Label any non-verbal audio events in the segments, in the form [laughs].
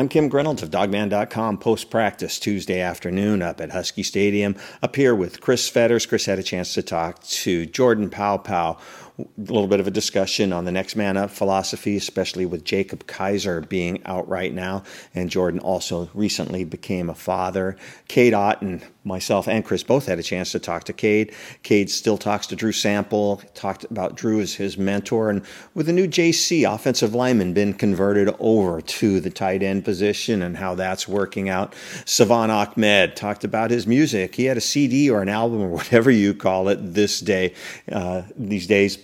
I'm Kim Grinolds of Dawgman.com, post practice Tuesday afternoon up at Husky Stadium. Up here with Chris Fetters. Chris had a chance to talk to Jordan Paopao a little bit of a discussion on the next man up philosophy, especially with Jacob Kizer being out right now. And Jordan also recently became a father. Cade Otton, myself, and Chris both had a chance to talk to Cade. Cade still talks to Drew Sample, talked about Drew as his mentor. And with the new JC offensive lineman been converted over to the tight end position and how that's working out. Salvon Ahmed talked about his music. He had a CD or an album or [laughs] whatever you call it this day, uh, these days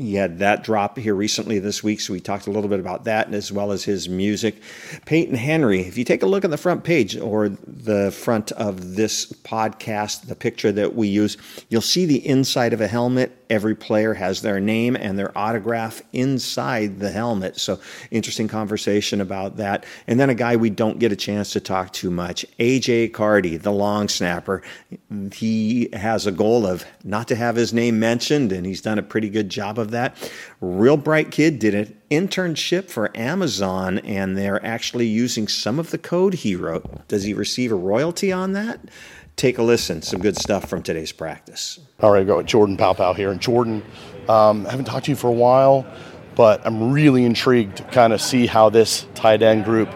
he had that drop here recently this week, so we talked a little bit about that as well as his music. Peyton Henry, if you take a look on the front page or the front of this podcast, the picture that we use, you'll see the inside of a helmet every player has their name and their autograph inside the helmet. So, interesting conversation about that. And then a guy we don't get a chance to talk too much, AJ Carty, the long snapper. He has a goal of not to have his name mentioned, and he's done a pretty good job of that. Real bright kid, did an internship for Amazon, and they're actually using some of the code he wrote. Does he receive a royalty on that? Take a listen. Some good stuff from today's practice. All right, go with Jordan Paopao here. And Jordan, um, I haven't talked to you for a while, but I'm really intrigued to kind of see how this tight end group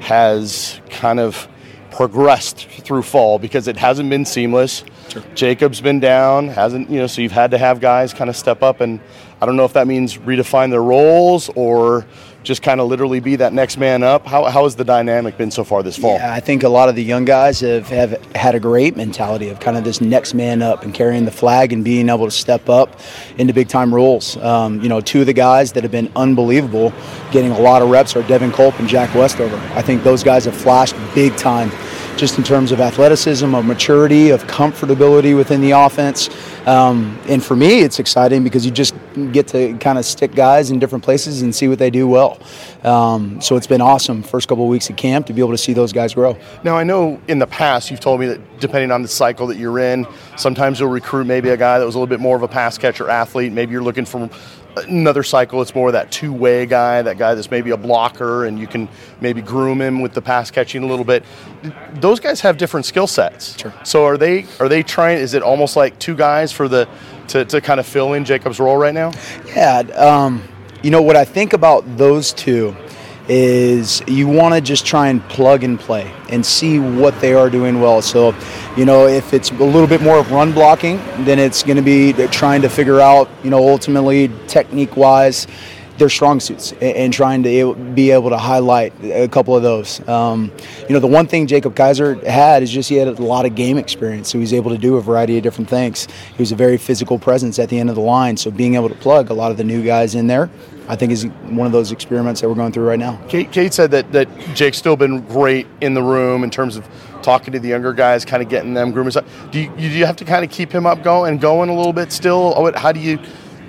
has kind of progressed through fall because it hasn't been seamless. Sure. Jacob's been down, hasn't, you know, so you've had to have guys kind of step up and I don't know if that means redefine their roles or just kind of literally be that next man up. How, how has the dynamic been so far this fall? Yeah, I think a lot of the young guys have, have had a great mentality of kind of this next man up and carrying the flag and being able to step up into big time roles. Um, you know, two of the guys that have been unbelievable getting a lot of reps are Devin Culp and Jack Westover. I think those guys have flashed big time just in terms of athleticism, of maturity, of comfortability within the offense. Um, and for me, it's exciting because you just get to kind of stick guys in different places and see what they do well. Um, so it's been awesome first couple of weeks at camp to be able to see those guys grow. Now I know in the past you've told me that depending on the cycle that you're in, sometimes you'll recruit maybe a guy that was a little bit more of a pass catcher athlete. Maybe you're looking for another cycle it's more that two-way guy that guy that's maybe a blocker and you can maybe groom him with the pass catching a little bit those guys have different skill sets sure. so are they are they trying is it almost like two guys for the to, to kind of fill in jacob's role right now yeah um, you know what i think about those two is you want to just try and plug and play and see what they are doing well. So, you know, if it's a little bit more of run blocking, then it's going to be trying to figure out, you know, ultimately technique wise, their strong suits and, trying to be able to highlight a couple of those. Um, you know, the one thing Jacob Kizer had is just he had a lot of game experience, so he was able to do a variety of different things. He was a very physical presence at the end of the line, so being able to plug a lot of the new guys in there I think is one of those experiments that we're going through right now. Kate, Cade said that, that Jake's still been great in the room in terms of talking to the younger guys, kind of getting them grooming. Do you, do you have to kind of keep him up going and going a little bit still? How do you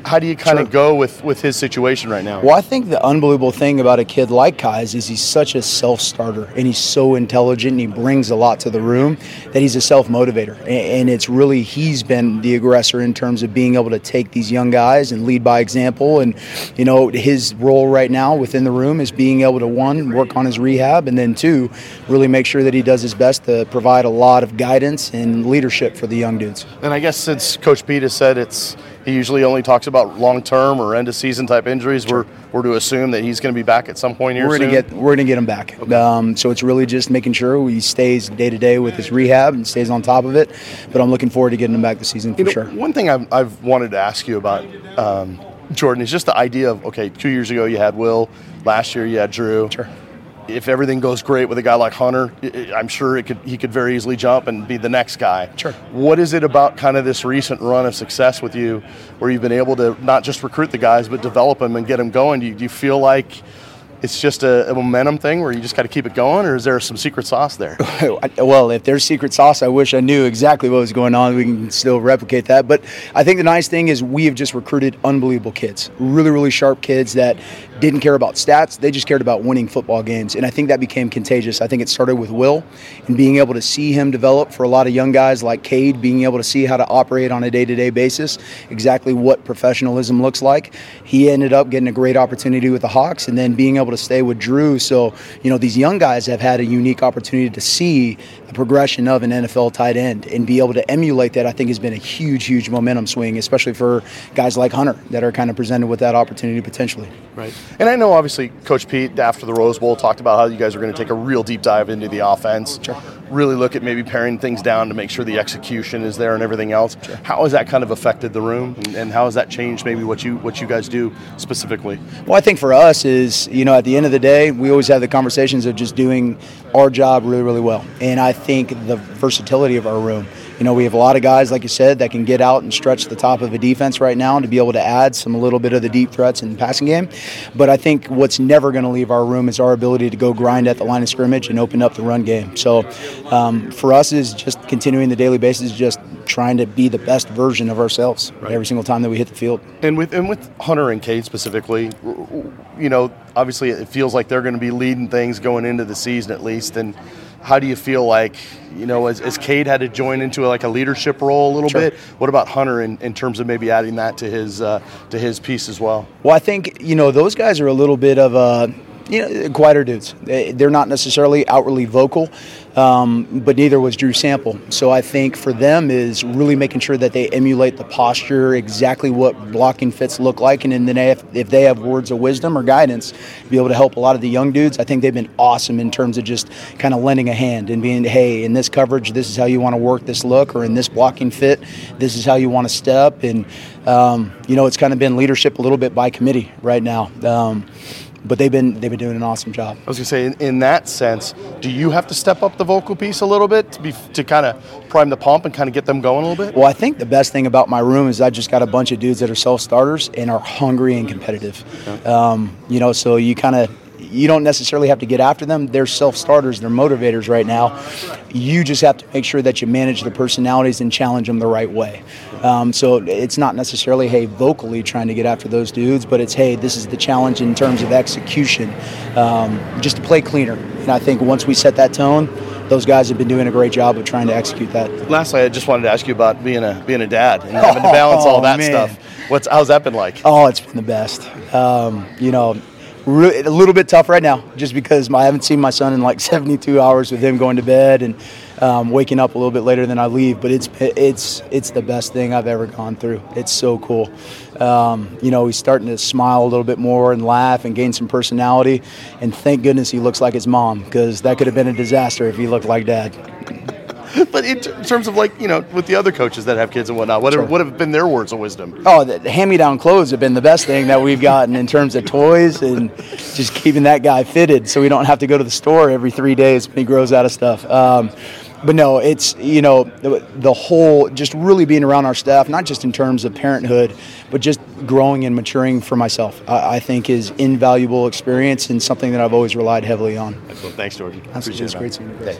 how do you kind of go with, with his situation right now? Well, I think the unbelievable thing about a kid like Kai's is he's such a self starter and he's so intelligent and he brings a lot to the room that he's a self motivator. And it's really, he's been the aggressor in terms of being able to take these young guys and lead by example. And, you know, his role right now within the room is being able to, one, work on his rehab, and then two, really make sure that he does his best to provide a lot of guidance and leadership for the young dudes. And I guess since Coach Pete has said it's, he usually only talks about long term or end of season type injuries. Sure. We're, we're to assume that he's going to be back at some point here. We're going to get we're going to get him back. Okay. Um, so it's really just making sure he stays day to day with his rehab and stays on top of it. But I'm looking forward to getting him back this season for you know, sure. One thing I've, I've, wanted to ask you about. Um, Jordan is just the idea of okay, two years ago you had Will, last year you had Drew. Sure if everything goes great with a guy like Hunter, I'm sure it could he could very easily jump and be the next guy. Sure. What is it about kind of this recent run of success with you, where you've been able to not just recruit the guys but develop them and get them going? Do you, do you feel like it's just a, a, momentum thing where you just got to keep it going, or is there some secret sauce there? [laughs] well, if there's secret sauce, I wish I knew exactly what was going on. We can still replicate that. But I think the nice thing is we have just recruited unbelievable kids, really, really sharp kids that didn't care about stats. They just cared about winning football games. And I think that became contagious. I think it started with Will and being able to see him develop for a lot of young guys like Cade, being able to see how to operate on a day to day basis, exactly what professionalism looks like. He ended up getting a great opportunity with the Hawks and then being able to stay with Drew. So, you know, these young guys have had a unique opportunity to see the progression of an NFL tight end and be able to emulate that, I think has been a huge, huge momentum swing, especially for guys like Hunter that are kind of presented with that opportunity potentially. Right. And I know obviously Coach Pete after the Rose Bowl talked about how you guys are going to take a real deep dive into the offense. Sure. Really look at maybe paring things down to make sure the execution is there and everything else. Sure. How has that kind of affected the room and, and how has that changed maybe what you what you guys do specifically? Well, I think for us is, you know, at the end of the day, we always have the conversations of just doing our job really, really well. And I think the versatility of our room you know, we have a lot of guys, like you said, that can get out and stretch the top of a defense right now to be able to add some a little bit of the deep threats in the passing game. But I think what's never going to leave our room is our ability to go grind at the line of scrimmage and open up the run game. So um, for us, is just continuing the daily basis, just trying to be the best version of ourselves right. every single time that we hit the field. And with and with Hunter and Cade specifically, you know, obviously it feels like they're going to be leading things going into the season at least, and how do you feel like you know as, as Cade had to join into a, like a leadership role a little sure. bit? What about Hunter in, in terms of maybe adding that to his uh, to his piece as well? Well, I think you know those guys are a little bit of a you know, quieter dudes. They're not necessarily outwardly vocal, um, but neither was Drew Sample. So I think for them is really making sure that they emulate the posture, exactly what blocking fits look like, and then if, if they have words of wisdom or guidance, be able to help a lot of the young dudes. I think they've been awesome in terms of just kind of lending a hand and being, hey, in this coverage, this is how you want to work this look, or in this blocking fit, this is how you want to step, and um, you know, it's kind of been leadership a little bit by committee right now. Um, but they've been they've been doing an awesome job. I was gonna say, in, in, that sense, do you have to step up the vocal piece a little bit to be to kind of prime the pump and kind of get them going a little bit? Well, I think the best thing about my room is I just got a bunch of dudes that are self starters and are hungry and competitive. Okay. Um, you know, so you kind of you don't necessarily have to get after them. They're self starters, they're motivators right now. You just have to make sure that you manage the personalities and challenge them the right way. Um, so it's not necessarily, hey, vocally trying to get after those dudes, but it's, hey, this is the challenge in terms of execution, um, just to play cleaner. And I think once we set that tone, those guys have been doing a great job of trying to execute that. Lastly, I just wanted to ask you about being a being a dad and having to [laughs] balance oh, all that man. stuff. What's how's that been like? Oh, it's been the best. Um, you know, a little bit tough right now, just because I haven't seen my son in like [laughs] 72 hours with him going to bed and um, waking up a little bit later than I leave. But it's it's it's the best thing I've ever gone through. It's so cool. Um, you know, he's starting to smile a little bit more and laugh and gain some personality. And thank goodness he looks like his mom, because that could have been a disaster if he looked like dad. [laughs] but in, t- in, terms of like you know with the other coaches that have kids and whatnot, what, sure. have, what have been their words of wisdom? Oh, the hand-me-down clothes have been the best thing that we've gotten in terms of toys and just keeping that guy fitted, so we don't have to go to the store every three days when he grows out of stuff. Um, but no, it's you know the, the, whole just really being around our staff, not just in terms of parenthood, but just growing and maturing for myself. I, I think is invaluable experience and something that I've always relied heavily on. Excellent, thanks, Jordan. Absolutely, it's great seeing you.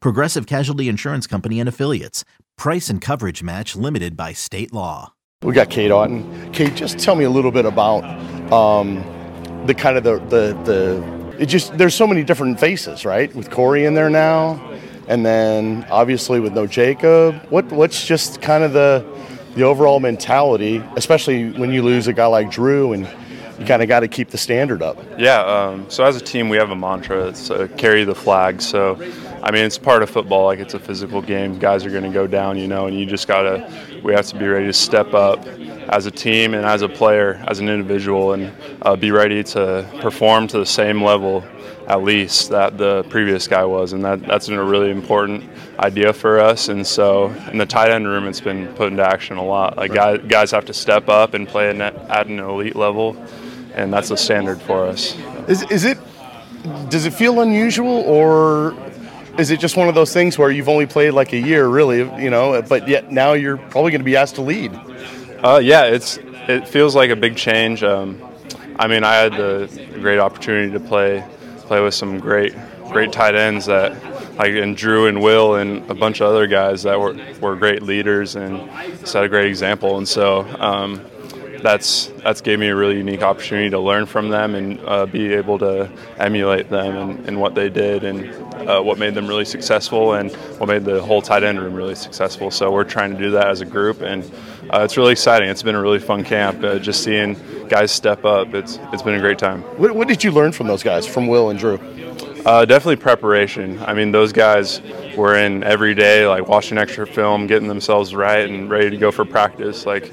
Progressive Casualty Insurance Company and Affiliates. Price and coverage match limited by state law. We got Cade Otton. Kate, just tell me a little bit about um, the kind of the, the, the, it just, there's so many different faces, right? With Corey in there now, and then obviously with no Jacob. What, what's just kind of the, the overall mentality, especially when you lose a guy like Drew and you kind of got to keep the standard up. Yeah. Um, so as a team, we have a mantra. It's uh, carry the flag. So, I mean, it's part of football. Like it's a physical game. Guys are going to go down, you know, and you just got to. We have to be ready to step up as a team and as a player, as an individual, and uh, be ready to perform to the same level at least that the previous guy was, and that that's a really important idea for us. And so in the tight end room, it's been put into action a lot. Like guys, guys have to step up and play at an elite level, and that's the standard for us. Is, is it does it feel unusual, or is it just one of those things where you've only played like a year, really, you know, but yet now you're probably going to be asked to lead? Uh, yeah, it's it feels like a big change. Um, I mean, I had the great opportunity to play play with some great great tight ends that like and Drew and Will and a bunch of other guys that were, were great leaders and set a great example. And so um, that's that's gave me a really unique opportunity to learn from them and uh, be able to emulate them and, and what they did and uh, what made them really successful and what made the whole tight end room really successful. So we're trying to do that as a group and uh, it's really exciting. It's been a really fun camp. Uh, just seeing guys step up. It's it's been a great time. What, what did you learn from those guys, from Will and Drew? Uh, definitely preparation. I mean, those guys were in every day, like watching extra film, getting themselves right, and ready to go for practice. Like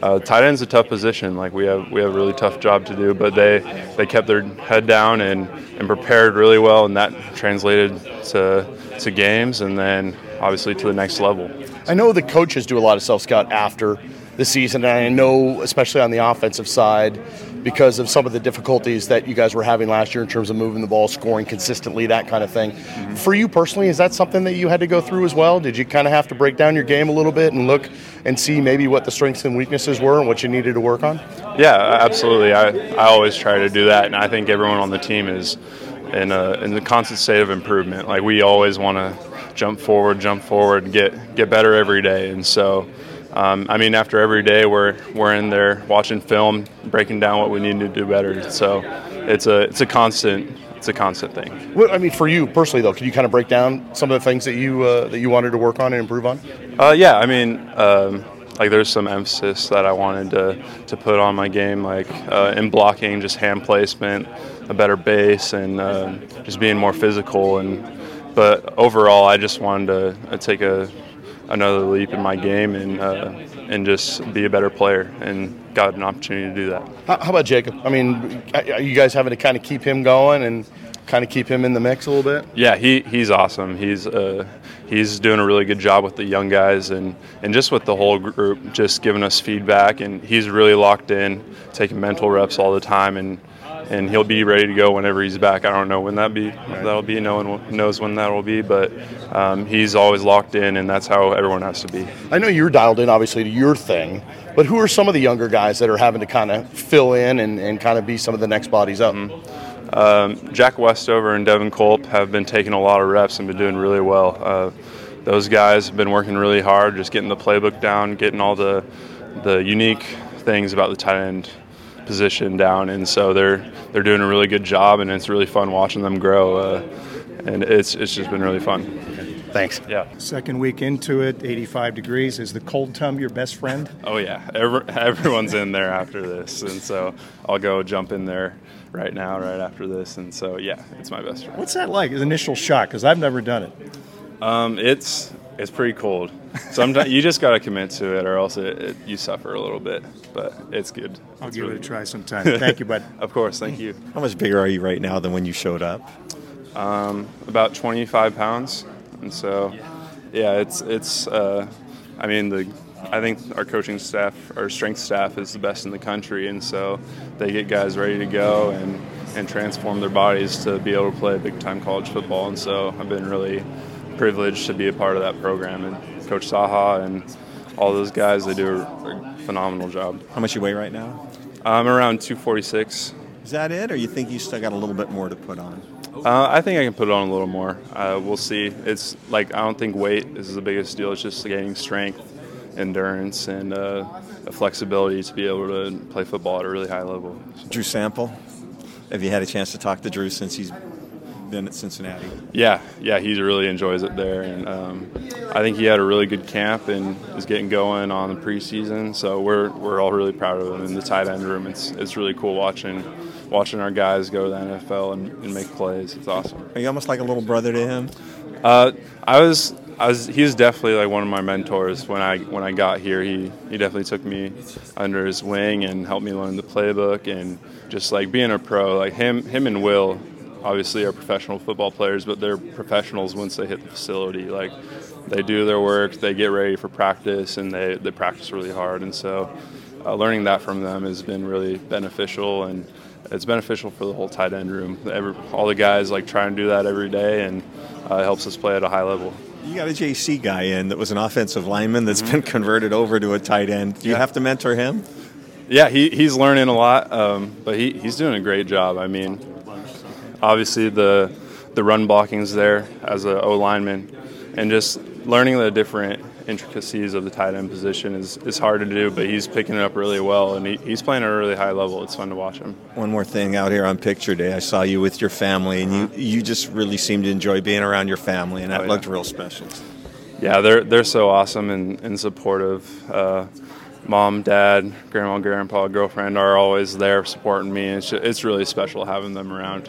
uh, tight end's a tough position. Like we have we have a really tough job to do, but they they kept their head down and, and prepared really well, and that translated to to games, and then obviously to the next level. I know the coaches do a lot of self scout after the season, and I know especially on the offensive side because of some of the difficulties that you guys were having last year in terms of moving the ball, scoring consistently, that kind of thing. Mm-hmm. For you personally, is that something that you had to go through as well? Did you kind of have to break down your game a little bit and look and see maybe what the strengths and weaknesses were and what you needed to work on? Yeah, absolutely. I, I always try to do that, and I think everyone on the team is in a in the constant state of improvement. Like we always want to jump forward, jump forward, get get better every day, and so um, I mean, after every day, we're we're in there watching film, breaking down what we need to do better. So it's a it's a constant it's a constant thing. Well, I mean, for you personally, though, can you kind of break down some of the things that you uh, that you wanted to work on and improve on? Uh, yeah, I mean. Um, like there's some emphasis that I wanted to, to put on my game, like uh, in blocking, just hand placement, a better base, and uh, just being more physical. And but overall, I just wanted to uh, take a another leap in my game and uh, and just be a better player and got an opportunity to do that. How, about Jacob? I mean, are you guys having to kind of keep him going and kind of keep him in the mix a little bit? Yeah, he, he's awesome. He's uh, he's doing a really good job with the young guys and, and just with the whole group, just giving us feedback. And he's really locked in, taking mental reps all the time and and he'll be ready to go whenever he's back. I don't know when that be. That'll be. No one knows when that will be, but um, he's always locked in, and that's how everyone has to be. I know you're dialed in, obviously, to your thing, but who are some of the younger guys that are having to kind of fill in and, and kind of be some of the next bodies up? Mm-hmm. Um, Jack Westover and Devin Culp have been taking a lot of reps and been doing really well. Uh, those guys have been working really hard, just getting the playbook down, getting all the the unique things about the tight end position down, and so they're they're doing a really good job, and it's really fun watching them grow, uh, and it's it's just been really fun. Thanks. Yeah. Second week into it, 85 degrees. Is the cold tum your best friend? Oh yeah, Every, everyone's in there after this, and so I'll go jump in there right now, right after this, and so yeah, it's my best friend. What's that like? The initial shock? Because I've never done it. Um, it's it's pretty cold. Sometimes you just got to commit to it, or else it, it, you suffer a little bit. But it's good. I'll it's give really it a try sometime. Thank you, bud. [laughs] of course, thank you. How much bigger are you right now than when you showed up? Um, about 25 pounds, and so yeah, it's it's. Uh, I mean, the I think our coaching staff, our strength staff, is the best in the country, and so they get guys ready to go and and transform their bodies to be able to play big time college football. And so I've been really privileged to be a part of that program. And Coach Socha and all those guys, they do a phenomenal job. How much you weigh right now? I'm around 246. Is that it, or you think you still got a little bit more to put on? Uh, I think I can put on a little more. Uh, we'll see. It's like I don't think weight is the biggest deal. It's just gaining strength, endurance, and uh, flexibility to be able to play football at a really high level. Drew Sample, have you had a chance to talk to Drew since he's been at Cincinnati. Yeah, yeah, he really enjoys it there, and um, I think he had a really good camp and is getting going on the preseason. So we're we're all really proud of him in the tight end room. It's it's really cool watching watching our guys go to the NFL and, and make plays. It's awesome. Are you almost like a little brother to him? Uh, I was. I was, he was definitely like one of my mentors when I when I got here. He he definitely took me under his wing and helped me learn the playbook and just like being a pro. Like him him and Will obviously are professional football players, but they're professionals once they hit the facility. Like they do their work, they get ready for practice, and they, they practice really hard. And so uh, learning that from them has been really beneficial. And it's beneficial for the whole tight end room. Every, all the guys like try and do that every day, and uh, it helps us play at a high level. You got a JC guy in that was an offensive lineman that's been converted over to a tight end. Do you have to mentor him? Yeah, he, he's learning a lot, um, but he, he's doing a great job. I mean, obviously the the run blocking's there as a O lineman, and just learning the different intricacies of the tight end position is, is hard to do, but he's picking it up really well, and he, he's playing at a really high level. It's fun to watch him. One more thing out here on picture day, I saw you with your family, and you, you just really seemed to enjoy being around your family, and that Oh, yeah. looked real special. Yeah, they're they're so awesome and, and supportive. Uh, Mom, dad, grandma, grandpa, girlfriend are always there supporting me. It's, it's really special having them around.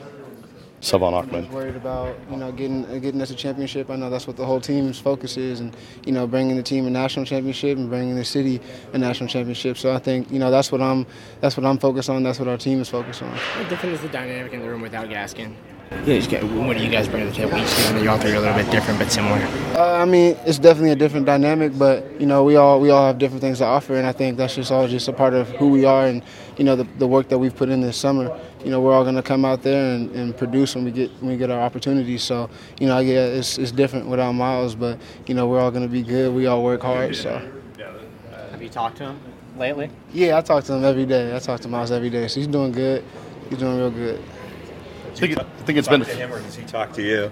Salvon Ahmed. worried about you know getting getting us a championship. I know that's what the whole team's focus is, and you know bringing the team a national championship and bringing the city a national championship. So I think you know that's what I'm that's what I'm focused on. That's what our team is focused on. How different is the dynamic in the room without Gaskin? Yeah, just get- what do you guys bring to the table each game? You all three are a little bit different but similar. Uh, I mean, it's definitely a different dynamic, but you know we all we all have different things to offer, and I think that's just all just a part of who we are, and you know the, the work that we've put in this summer. You know we're all going to come out there and, and produce when we get when we get our opportunities. So you know I get it's, it's different without Myles, but you know we're all going to be good. We all work hard, so. Have you talked to him lately? Yeah, I talk to him every day. I talk to Myles every day. So he's doing good. He's doing real good. I think, it, I think it's been. to him, or does he talk to you?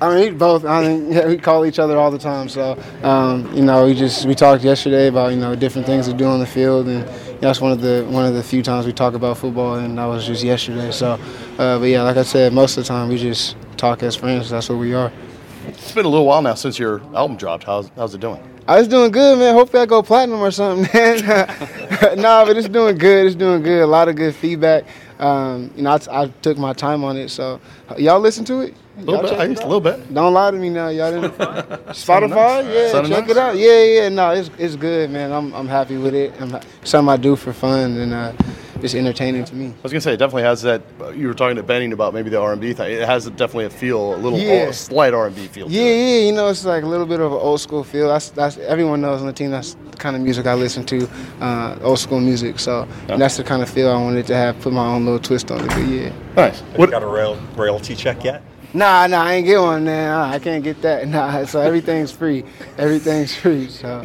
I mean, he both. I mean, [laughs] yeah, we call each other all the time. So, um, you know, we just we talked yesterday about you know different things to do on the field, and that's one of the one of the few times we talk about football, and that was just yesterday. So, uh, but yeah, like I said, most of the time we just talk as friends. That's what we are. It's been a little while now since your album dropped. How's, how's it doing? I was doing good, man. Hopefully, I go platinum or something, [laughs] man. [laughs] nah, but it's doing good. It's doing good. A lot of good feedback. Um, you know, I, I took my time on it. So, y'all listen to it? A little Y'all bit. I used a little bit. Don't lie to me now. Y'all didn't. Spotify, yeah, Sounded check nice. it out. Yeah, yeah. No, it's it's good, man. I'm I'm happy with it. I'm, something I do for fun and uh, it's entertaining to me. I was gonna say it definitely has that. You were talking to Benning about maybe the R and B thing. It has definitely a feel, a little Yeah. a slight R and B feel. to Yeah, it. yeah. You know, it's like a little bit of an old school feel. That's that's everyone knows on the team. That's the kind of music I listen to, uh, old school music. So and that's the kind of feel I wanted to have. Put my own little twist on it. But yeah. Nice. What got a rail, royalty check yet? Nah, nah, I ain't get one, man. I can't get that. [laughs] Nah, so everything's free. Everything's free. So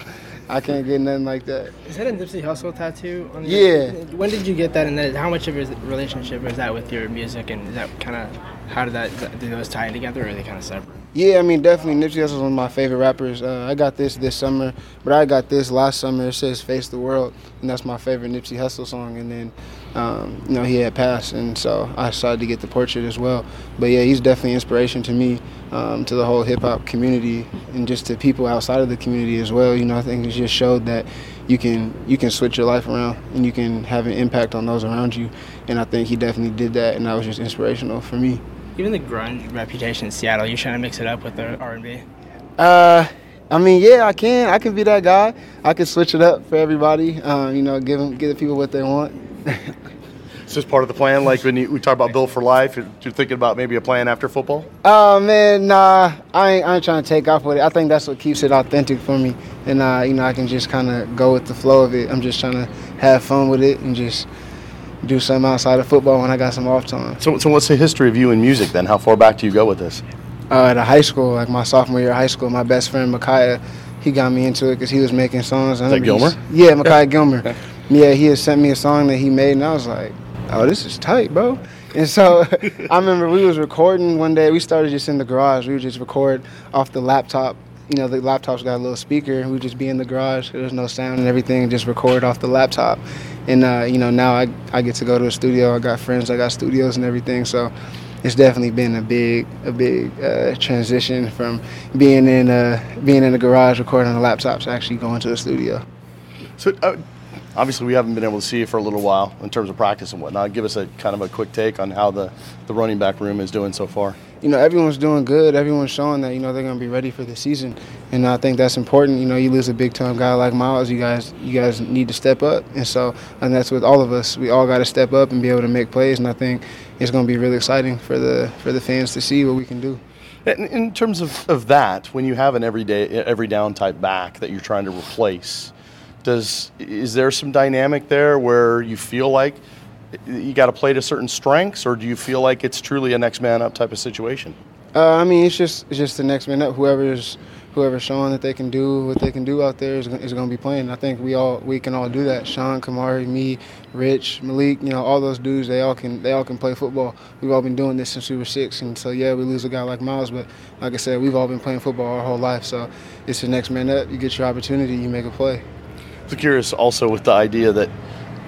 I can't get nothing like that. Is that a Nipsey Hussle tattoo? On the Yeah. When did you get that, and then how much of a relationship is that with your music, and is that kind of how did that do those tie together, or are they kind of separate? Yeah, I mean, definitely Nipsey Hussle is one of my favorite rappers. Uh, I got this this summer, but I got this last summer. It says "Face the World," and that's my favorite Nipsey Hussle song. And then, um, you know, he had passed, and so I decided to get the portrait as well. But yeah, he's definitely inspiration to me, um, to the whole hip hop community, and just to people outside of the community as well. You know, I think it just showed that you can you can switch your life around and you can have an impact on those around you. And I think he definitely did that, and that was just inspirational for me. Even the grunge reputation in Seattle, you're trying to mix it up with the R&B. Uh, I mean, yeah, I can. I can be that guy. I can switch it up for everybody. Um, you know, give them, give the people what they want. [laughs] Is just part of the plan? Like when you, we talk about Build for Life, you're you're thinking about maybe a plan after football? Oh man, nah, I ain't, I ain't trying to take off with it. I think that's what keeps it authentic for me, and uh, you know, I can just kind of go with the flow of it. I'm just trying to have fun with it and just do something outside of football when I got some off time. So, so what's the history of you in music then? How far back do you go with this? uh, at a high school, like my sophomore year of high school, my best friend Micaiah, he got me into it because he was making songs. I that Gilmer? Yeah, Micaiah [laughs] Gilmer. Yeah, he had sent me a song that he made, and I was like, "Oh, this is tight, bro." And so [laughs] I remember we was recording one day. We started just in the garage. We would just record off the laptop. You know, the laptop's got a little speaker. We would just be in the garage. There was no sound and everything. Just record off the laptop. And uh, you know, now I I get to go to a studio. I got friends. I got studios and everything. So it's definitely been a big a big uh, transition from being in a, being in the garage recording on a laptop to actually going to a studio. So, uh, obviously, we haven't been able to see you for a little while in terms of practice and whatnot. Give us a kind of a quick take on how the, the running back room is doing so far. You know, everyone's doing good. Everyone's showing that you know they're gonna be ready for the season, and I think that's important. You know, you lose a big time guy like Myles, you guys you guys need to step up, and so and that's with all of us. We all got to step up and be able to make plays, and I think it's gonna be really exciting for the for the fans to see what we can do. In, in terms of, of that, when you have an everyday every down type back that you're trying to replace, does is there some dynamic there where you feel like you got to play to certain strengths, or do you feel like it's truly a next man up type of situation? Uh, I mean, it's just it's just the next man up. Whoever's whoever's showing that they can do what they can do out there is, is going to be playing. I think we all we can all do that. Sean, Kamari, me, Rich, Malik, you know, all those dudes, they all can they all can play football. We've all been doing this since we were six, and so yeah, we lose a guy like Myles, but like I said, we've all been playing football our whole life. So it's the next man up. You get your opportunity, you make a play. Was curious also with the idea that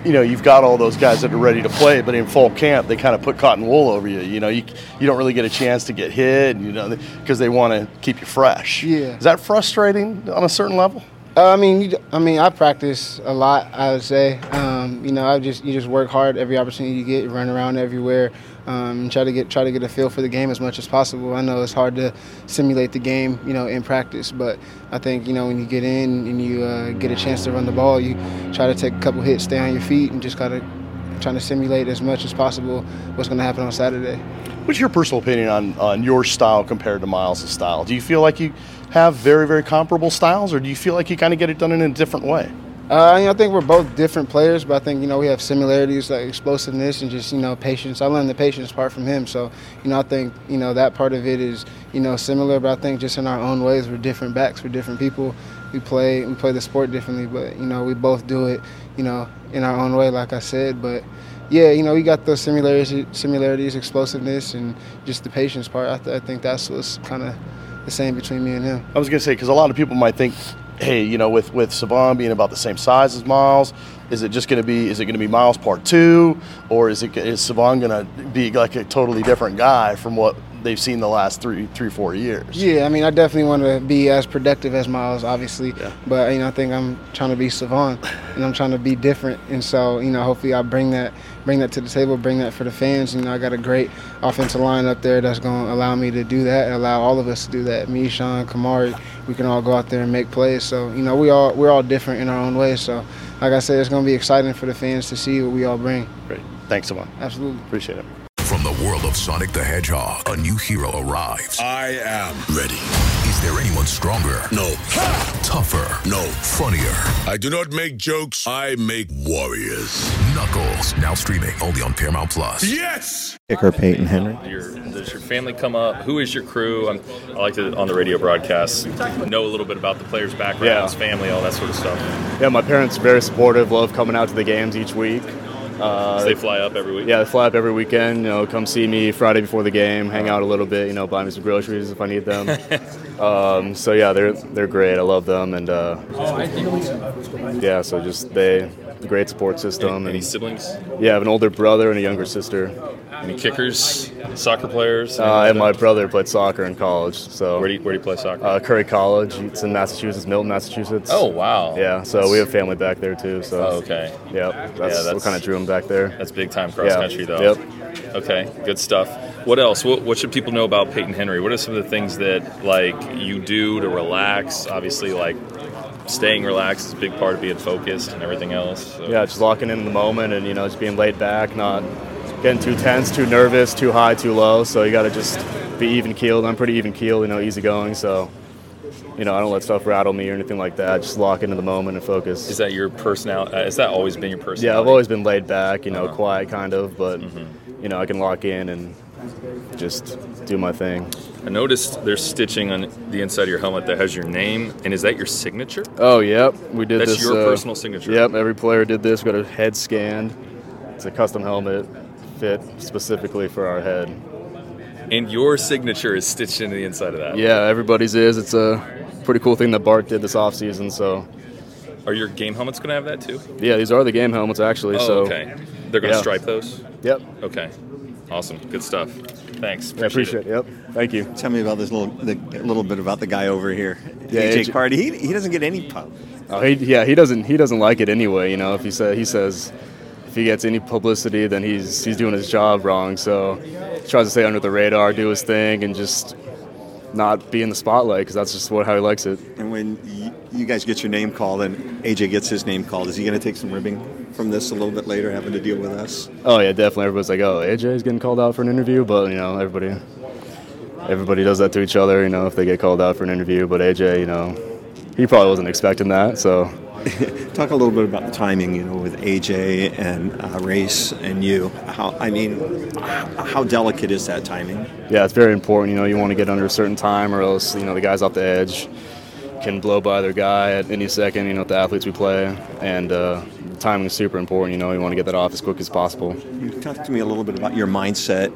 you know, you've got all those guys that are ready to play, but in fall camp, they kind of put cotton wool over you. You know, you, you don't really get a chance to get hit, you know, because they want to keep you fresh. Yeah. Is that frustrating on a certain level? Uh, I mean, you, I mean, I practice a lot. I would say, um, you know, I just you just work hard every opportunity you get, you run around everywhere, um, try to get try to get a feel for the game as much as possible. I know it's hard to simulate the game, you know, in practice, but I think you know when you get in and you uh, get a chance to run the ball, you try to take a couple hits, stay on your feet, and just gotta trying to simulate as much as possible what's going to happen on Saturday. What's your personal opinion on, on your style compared to Myles' style? Do you feel like you have very, very comparable styles, or do you feel like you kind of get it done in a different way? Uh, you know, I think we're both different players, but I think you know we have similarities like explosiveness and just you know patience. I learned the patience part from him, so you know I think you know that part of it is you know similar, but I think just in our own ways we're different backs, we're different people. We play we play the sport differently, but you know we both do it you know in our own way, like I said. But yeah, you know we got those similarities, similarities, explosiveness, and just the patience part. I, th- I think that's what's kind of the same between me and him. I was gonna say because a lot of people might think, hey, you know, with with Salvon being about the same size as Myles, is it just gonna be is it gonna be Myles part two, or is it is Salvon gonna be like a totally different guy from what they've seen the last three, three, four years. Yeah, I mean, I definitely want to be as productive as Myles, obviously. Yeah. But you know, I think I'm trying to be Salvon, and I'm trying to be different. And so, you know, hopefully, I bring that, bring that to the table, bring that for the fans. You know, I got a great offensive line up there that's going to allow me to do that, and allow all of us to do that. Me, Sean, Kamari, we can all go out there and make plays. So, you know, we all we're all different in our own ways. So, like I said, it's going to be exciting for the fans to see what we all bring. Great. Thanks, Salvon. Absolutely. Appreciate it. From the world of Sonic the Hedgehog, a new hero arrives. I am ready. Is there anyone stronger? No. Tougher? No. Funnier? I do not make jokes, I make warriors. Knuckles, now streaming only on Paramount Plus. Yes! Kicker Peyton Henry. Your, does your family come up? Who is your crew? I'm, i like to, on the radio broadcast, know a little bit about the players' backgrounds, yeah. family, all that sort of stuff. Yeah, my parents are very supportive, love coming out to the games each week. Uh, so they fly up every week. Yeah, they fly up every weekend. You know, come see me Friday before the game, hang out a little bit. You know, buy me some groceries if I need them. [laughs] um, so yeah, they're they're great. I love them, and uh, yeah, so just they great support system. Any, any and, siblings? Yeah, I have an older brother and a younger sister. Any kickers, soccer players? Uh, and my brother played soccer in college. So where do you, where do you play soccer? Uh, Curry College. It's in Massachusetts, Milton, Massachusetts. Oh wow. Yeah, so we have family back there too. So oh, okay. Yep. that's, yeah, that's what kind of drew him back there. That's big time cross yeah. country though. Yep. Okay, good stuff. What else? What, what should people know about Peyton Henry? What are some of the things that like you do to relax? Obviously, like staying relaxed is a big part of being focused and everything else. So. Yeah, just locking in the moment and you know just being laid back, not getting too tense, too nervous, too high, too low. So you got to just be even keeled. I'm pretty even keeled, you know, easygoing. So you know, I don't let stuff rattle me or anything like that. Just lock into the moment and focus. Is that your personality? Uh, has that always been your personality? Yeah, I've always been laid back, you know, uh-huh. quiet kind of, but mm-hmm. you know, I can lock in and just do my thing. I noticed there's stitching on the inside of your helmet that has your name, and is that your signature? Oh, yep. We did That's this. That's your uh, personal signature. Yep. Every player did this. Got a head scanned. It's a custom helmet, fit specifically for our head. And your signature is stitched into the inside of that. Yeah, everybody's is. It's a pretty cool thing that Bart did this off season. So. Are your game helmets going to have that too? Yeah, these are the game helmets actually. Oh, so okay. They're going to yeah. stripe those. Yep. Okay. Awesome. Good stuff. Thanks. Appreciate I appreciate it. it. Yep. Thank you. Tell me about this little, the, a little bit about the guy over here, yeah, AJ, AJ Carty. He, he doesn't get any pub. Oh, he, yeah, he doesn't. He doesn't like it anyway. You know, if he says he says if he gets any publicity, then he's he's doing his job wrong. So he tries to stay under the radar, do his thing, and just not be in the spotlight because that's just what how he likes it. And when you, you guys get your name called and AJ gets his name called, is he going to take some ribbing from this a little bit later, having to deal with us? Oh yeah, definitely. Everybody's like, "Oh, AJ's getting called out for an interview," but you know, everybody everybody does that to each other. You know, if they get called out for an interview, but AJ, you know, he probably wasn't expecting that, so [laughs] Talk a little bit about the timing, you know, with AJ and uh, Race and you. How I mean, how delicate is that timing? Yeah, it's very important. You know, you want to get under a certain time, or else you know the guys off the edge can blow by their guy at any second. You know, the athletes we play, and uh, timing is super important. You know, you want to get that off as quick as possible. You talk to me a little bit about your mindset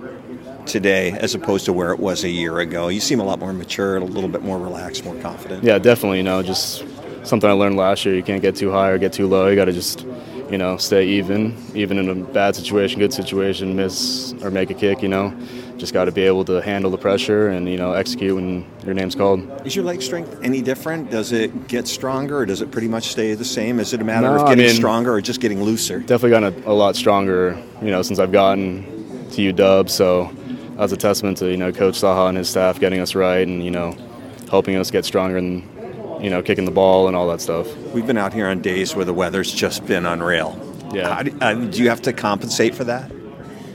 today as opposed to where it was a year ago. You seem a lot more mature, a little bit more relaxed, more confident. Yeah, definitely. You know, just something I learned last year. You can't get too high or get too low. You got to just, you know, stay even, even in a bad situation, good situation, miss or make a kick. You know, just got to be able to handle the pressure and you know execute when your name's called. Is your leg strength any different? Does it get stronger, or does it pretty much stay the same? Is it a matter No, of I getting mean- stronger or just getting looser? Definitely gotten a, a lot stronger. You know, since I've gotten to UW. So that's a testament to you know Coach Socha and his staff getting us right and you know helping us get stronger and you know kicking the ball and all that stuff. We've been out here on days where the weather's just been unreal. Yeah. Do, uh, do you have to compensate for that?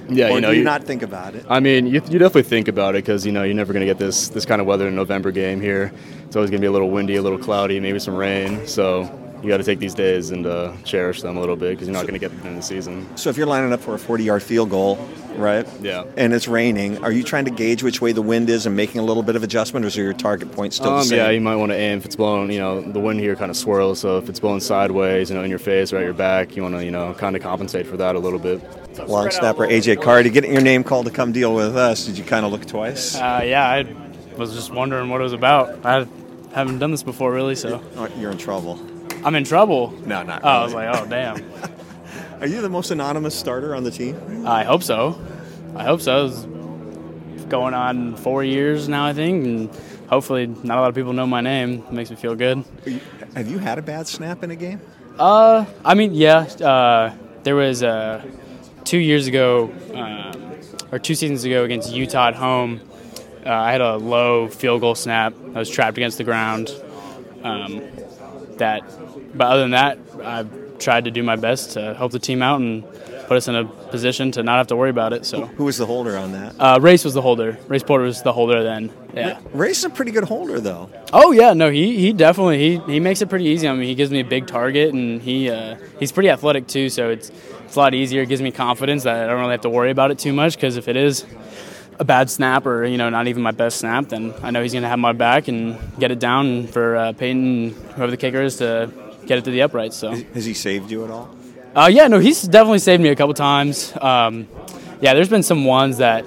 Yeah, or you know, do you you- not think about it? I mean, you, you definitely think about it because you know you're never going to get this this kind of weather in a November game here. It's always going to be a little windy, a little cloudy, maybe some rain. So you got to take these days and uh, cherish them a little bit because you're not going to get them in the season. So if you're lining up for a 40-yard field goal, right? Yeah. And it's raining, are you trying to gauge which way the wind is and making a little bit of adjustment, or is your target point still the Um, same? yeah, you might want to aim if it's blowing. You know, the wind here kind of swirls, so if it's blowing sideways, you know, in your face or at your back, you want to you know kind of compensate for that a little bit. Long snapper AJ Carty, getting your name called to come deal with us. Did you kind of look twice? Uh, yeah, I was just wondering what it was about. I haven't done this before, really, so. You're in trouble. I'm in trouble. No, not Oh, I was like, oh, damn. [laughs] Are you the most anonymous starter on the team? I hope so. I hope so. It's going on four years now, I think, and hopefully not a lot of people know my name. It makes me feel good. Have you had a bad snap in a game? Uh, I mean, yeah. Uh, there was uh, two years ago, um, or two seasons ago against Utah at home. Uh, I had a low field goal snap. I was trapped against the ground. Um, that, but other than that, I've tried to do my best to help the team out and put us in a position to not have to worry about it. So, Who was the holder on that? uh, Race was the holder. Race Porter was the holder then. Yeah. Race is a pretty good holder, though. Oh yeah, no, he he definitely he, he makes it pretty easy. I mean, he gives me a big target, and he uh, he's pretty athletic too. So it's it's a lot easier. It gives me confidence that I don't really have to worry about it too much. Because if it is a bad snap or you know not even my best snap, then I know he's gonna have my back and get it down for uh, Peyton, whoever the kicker is, to get it to the uprights. So. Has he saved you at all? Uh, yeah, no, he's definitely saved me a couple times. Um, yeah, there's been some ones that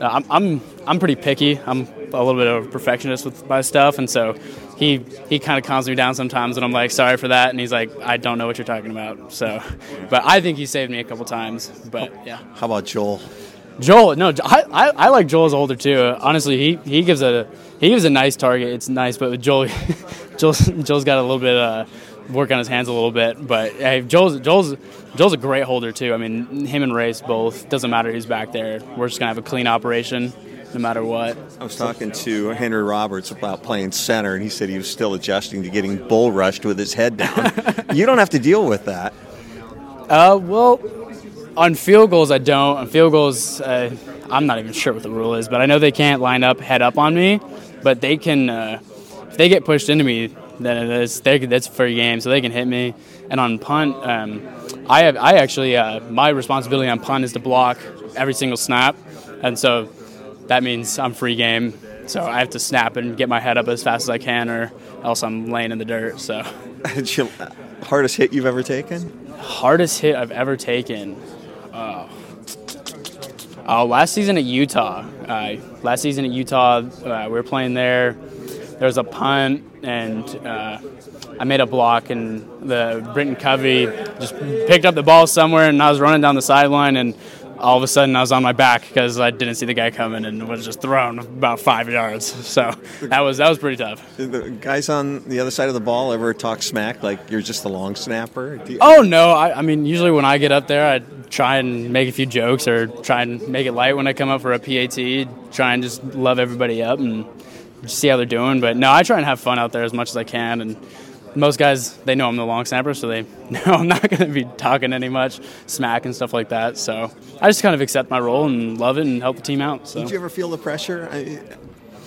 uh, I'm, I'm I'm pretty picky. I'm a little bit of a perfectionist with my stuff, and so he he kind of calms me down sometimes, and I'm like, sorry for that, and he's like, I don't know what you're talking about. So, [laughs] but I think he saved me a couple times. But yeah, How about Joel? Joel, no, I, I, I like Joel's older too. Honestly, he, he gives a he gives a nice target. It's nice, but with Joel, [laughs] Joel's, Joel's got a little bit uh, work on his hands a little bit. But hey, Joel's Joel's Joel's a great holder too. I mean, him and Race both doesn't matter who's back there. We're just gonna have a clean operation, no matter what. I was talking to Henry Roberts about playing center, and he said he was still adjusting to getting bull rushed with his head down. [laughs] you don't have to deal with that. Uh, well, on field goals, I don't. On field goals, uh, I'm not even sure what the rule is, but I know they can't line up head up on me, but they can. Uh, if they get pushed into me, then it is they, that's a free game, so they can hit me. And on punt, um, I have I actually uh, my responsibility on punt is to block every single snap, and so that means I'm free game. So I have to snap and get my head up as fast as I can, or else I'm laying in the dirt. So [laughs] hardest hit you've ever taken? hardest hit I've ever taken. Oh. Oh, last season at Utah. Uh, last season at Utah, uh, we were playing there. There was a punt, and uh, I made a block, and the Britton Covey just picked up the ball somewhere, and I was running down the sideline, and all of a sudden I was on my back because I didn't see the guy coming, and was just thrown about five yards. [laughs] So that was that was pretty tough. Did the guys on the other side of the ball ever talk smack like you're just the long snapper? You- Oh no! I, I mean, usually when I get up there, I try and make a few jokes or try and make it light when I come up for a PAT. Try and just love everybody up and see how they're doing. But no, I try and have fun out there as much as I can. And most guys, they know I'm the long snapper, so they [laughs] know I'm not going to be talking any much smack and stuff like that. So I just kind of accept my role and love it and help the team out. So. Did you ever feel the pressure? I,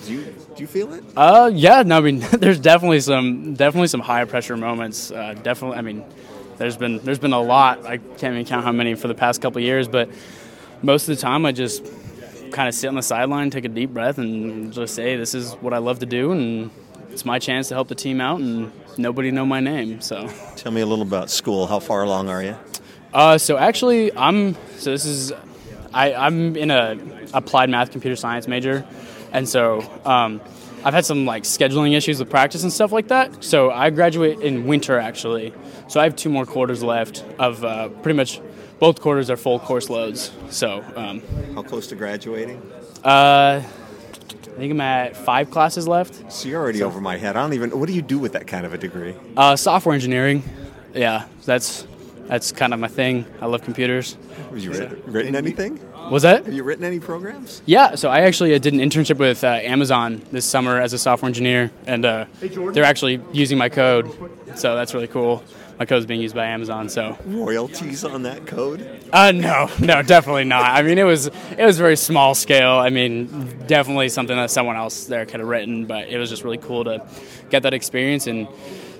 Do you do you feel it? Uh, yeah. No, I mean, [laughs] there's definitely some definitely some high pressure moments. Uh, definitely, I mean, there's been there's been a lot. I can't even count how many for the past couple years, but most of the time I just kind of sit on the sideline, take a deep breath, and just say, "This is what I love to do," and it's my chance to help the team out, and nobody know my name. So, tell me a little about school. How far along are you? Uh, so actually, I'm so this is I, I'm in a applied math computer science major, and so um, I've had some like scheduling issues with practice and stuff like that. So I graduate in winter actually. So I have two more quarters left of uh, pretty much both quarters are full course loads. So um, how close to graduating? Uh, I think I'm at five classes left. So you're already so, over my head. I don't even. What do you do with that kind of a degree? Uh, software engineering. Yeah, that's that's kind of my thing. I love computers. Have you written, written anything? Was that? Have you written any programs? Yeah, so I actually uh, did an internship with uh, Amazon this summer as a software engineer, and uh, hey, they're actually using my code, so that's really cool. My code is being used by Amazon, so royalties on that code? Uh, no, [laughs] no, definitely not. I mean, it was it was very small scale. I mean, definitely something that someone else there could have written, but it was just really cool to get that experience and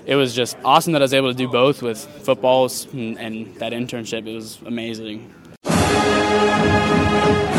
it was just awesome that I was able to do both with footballs and, and that internship. It was amazing. Música